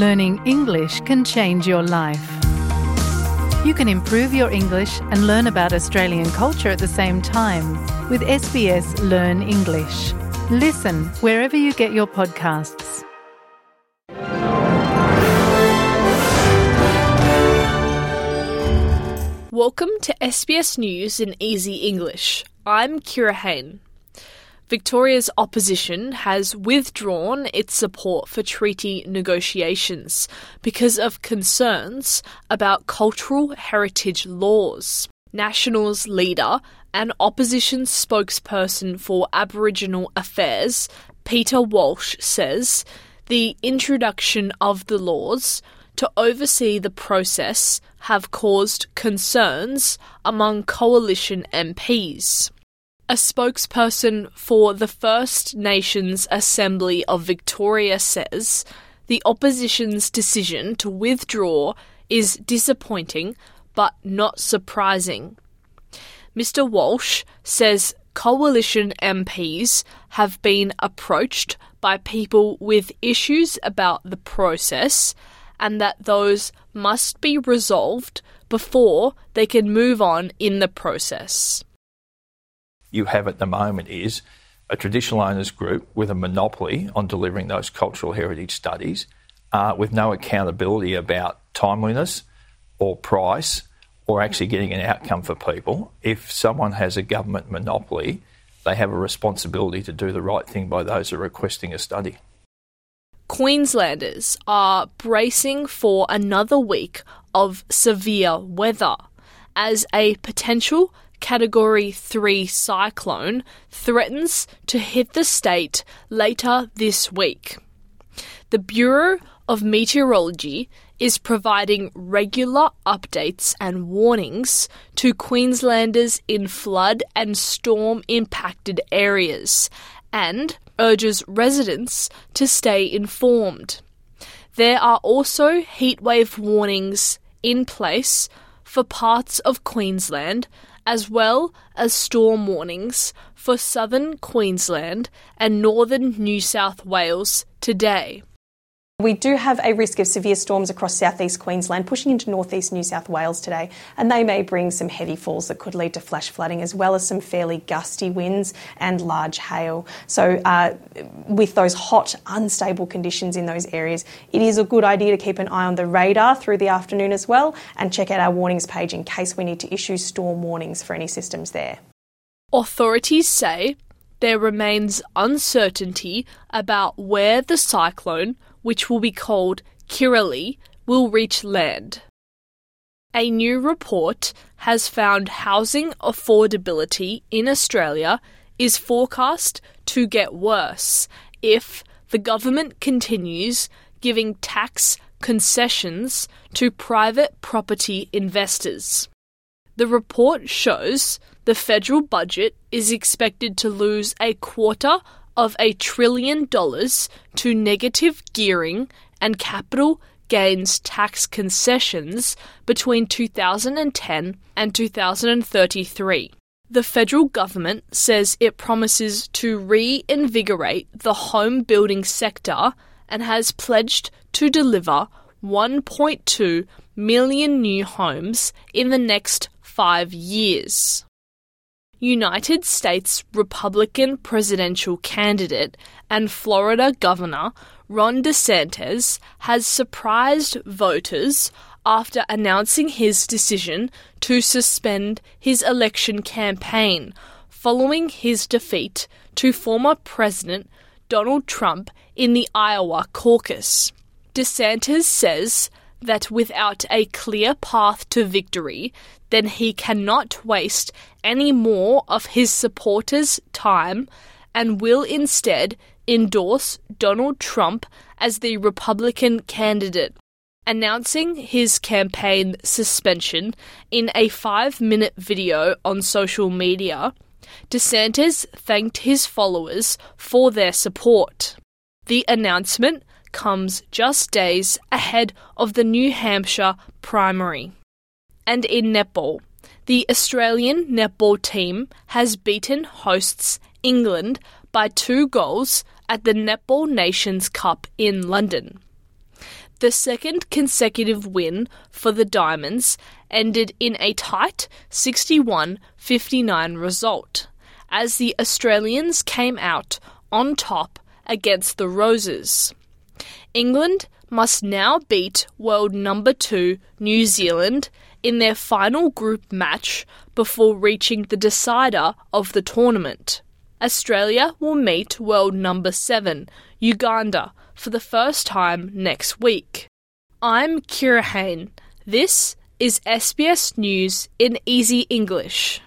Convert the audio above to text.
learning English can change your life. You can improve your English and learn about Australian culture at the same time with SBS Learn English. Listen wherever you get your podcasts. Welcome to SBS News in Easy English. I'm Kira Hain. Victoria's opposition has withdrawn its support for treaty negotiations because of concerns about cultural heritage laws. Nationals leader and opposition spokesperson for Aboriginal Affairs, Peter Walsh, says the introduction of the laws to oversee the process have caused concerns among coalition MPs. A spokesperson for the First Nations Assembly of Victoria says the opposition's decision to withdraw is disappointing but not surprising. Mr. Walsh says coalition MPs have been approached by people with issues about the process and that those must be resolved before they can move on in the process you have at the moment is a traditional owners group with a monopoly on delivering those cultural heritage studies uh, with no accountability about timeliness or price or actually getting an outcome for people. If someone has a government monopoly, they have a responsibility to do the right thing by those who are requesting a study. Queenslanders are bracing for another week of severe weather as a potential Category 3 cyclone threatens to hit the state later this week. The Bureau of Meteorology is providing regular updates and warnings to Queenslanders in flood and storm impacted areas and urges residents to stay informed. There are also heatwave warnings in place for parts of Queensland as well as storm warnings for southern Queensland and northern New South Wales today. We do have a risk of severe storms across southeast Queensland pushing into northeast New South Wales today, and they may bring some heavy falls that could lead to flash flooding as well as some fairly gusty winds and large hail. So, uh, with those hot, unstable conditions in those areas, it is a good idea to keep an eye on the radar through the afternoon as well and check out our warnings page in case we need to issue storm warnings for any systems there. Authorities say there remains uncertainty about where the cyclone which will be called Kirrily, will reach land. A new report has found housing affordability in Australia is forecast to get worse if the government continues giving tax concessions to private property investors. The report shows the federal budget is expected to lose a quarter of a trillion dollars to negative gearing and capital gains tax concessions between 2010 and 2033. The federal government says it promises to reinvigorate the home building sector and has pledged to deliver 1.2 million new homes in the next five years. United States Republican presidential candidate and Florida Governor Ron DeSantis has surprised voters after announcing his decision to suspend his election campaign following his defeat to former President Donald Trump in the Iowa caucus. DeSantis says that without a clear path to victory, then he cannot waste any more of his supporters' time and will instead endorse Donald Trump as the Republican candidate. Announcing his campaign suspension in a five minute video on social media, DeSantis thanked his followers for their support. The announcement comes just days ahead of the New Hampshire primary. And in netball, the Australian netball team has beaten hosts England by two goals at the Netball Nations Cup in London. The second consecutive win for the Diamonds ended in a tight 61 59 result, as the Australians came out on top against the Roses. England must now beat world number two New Zealand in their final group match before reaching the decider of the tournament. Australia will meet world number seven, Uganda, for the first time next week. I'm Kira Hain. This is SBS News in Easy English.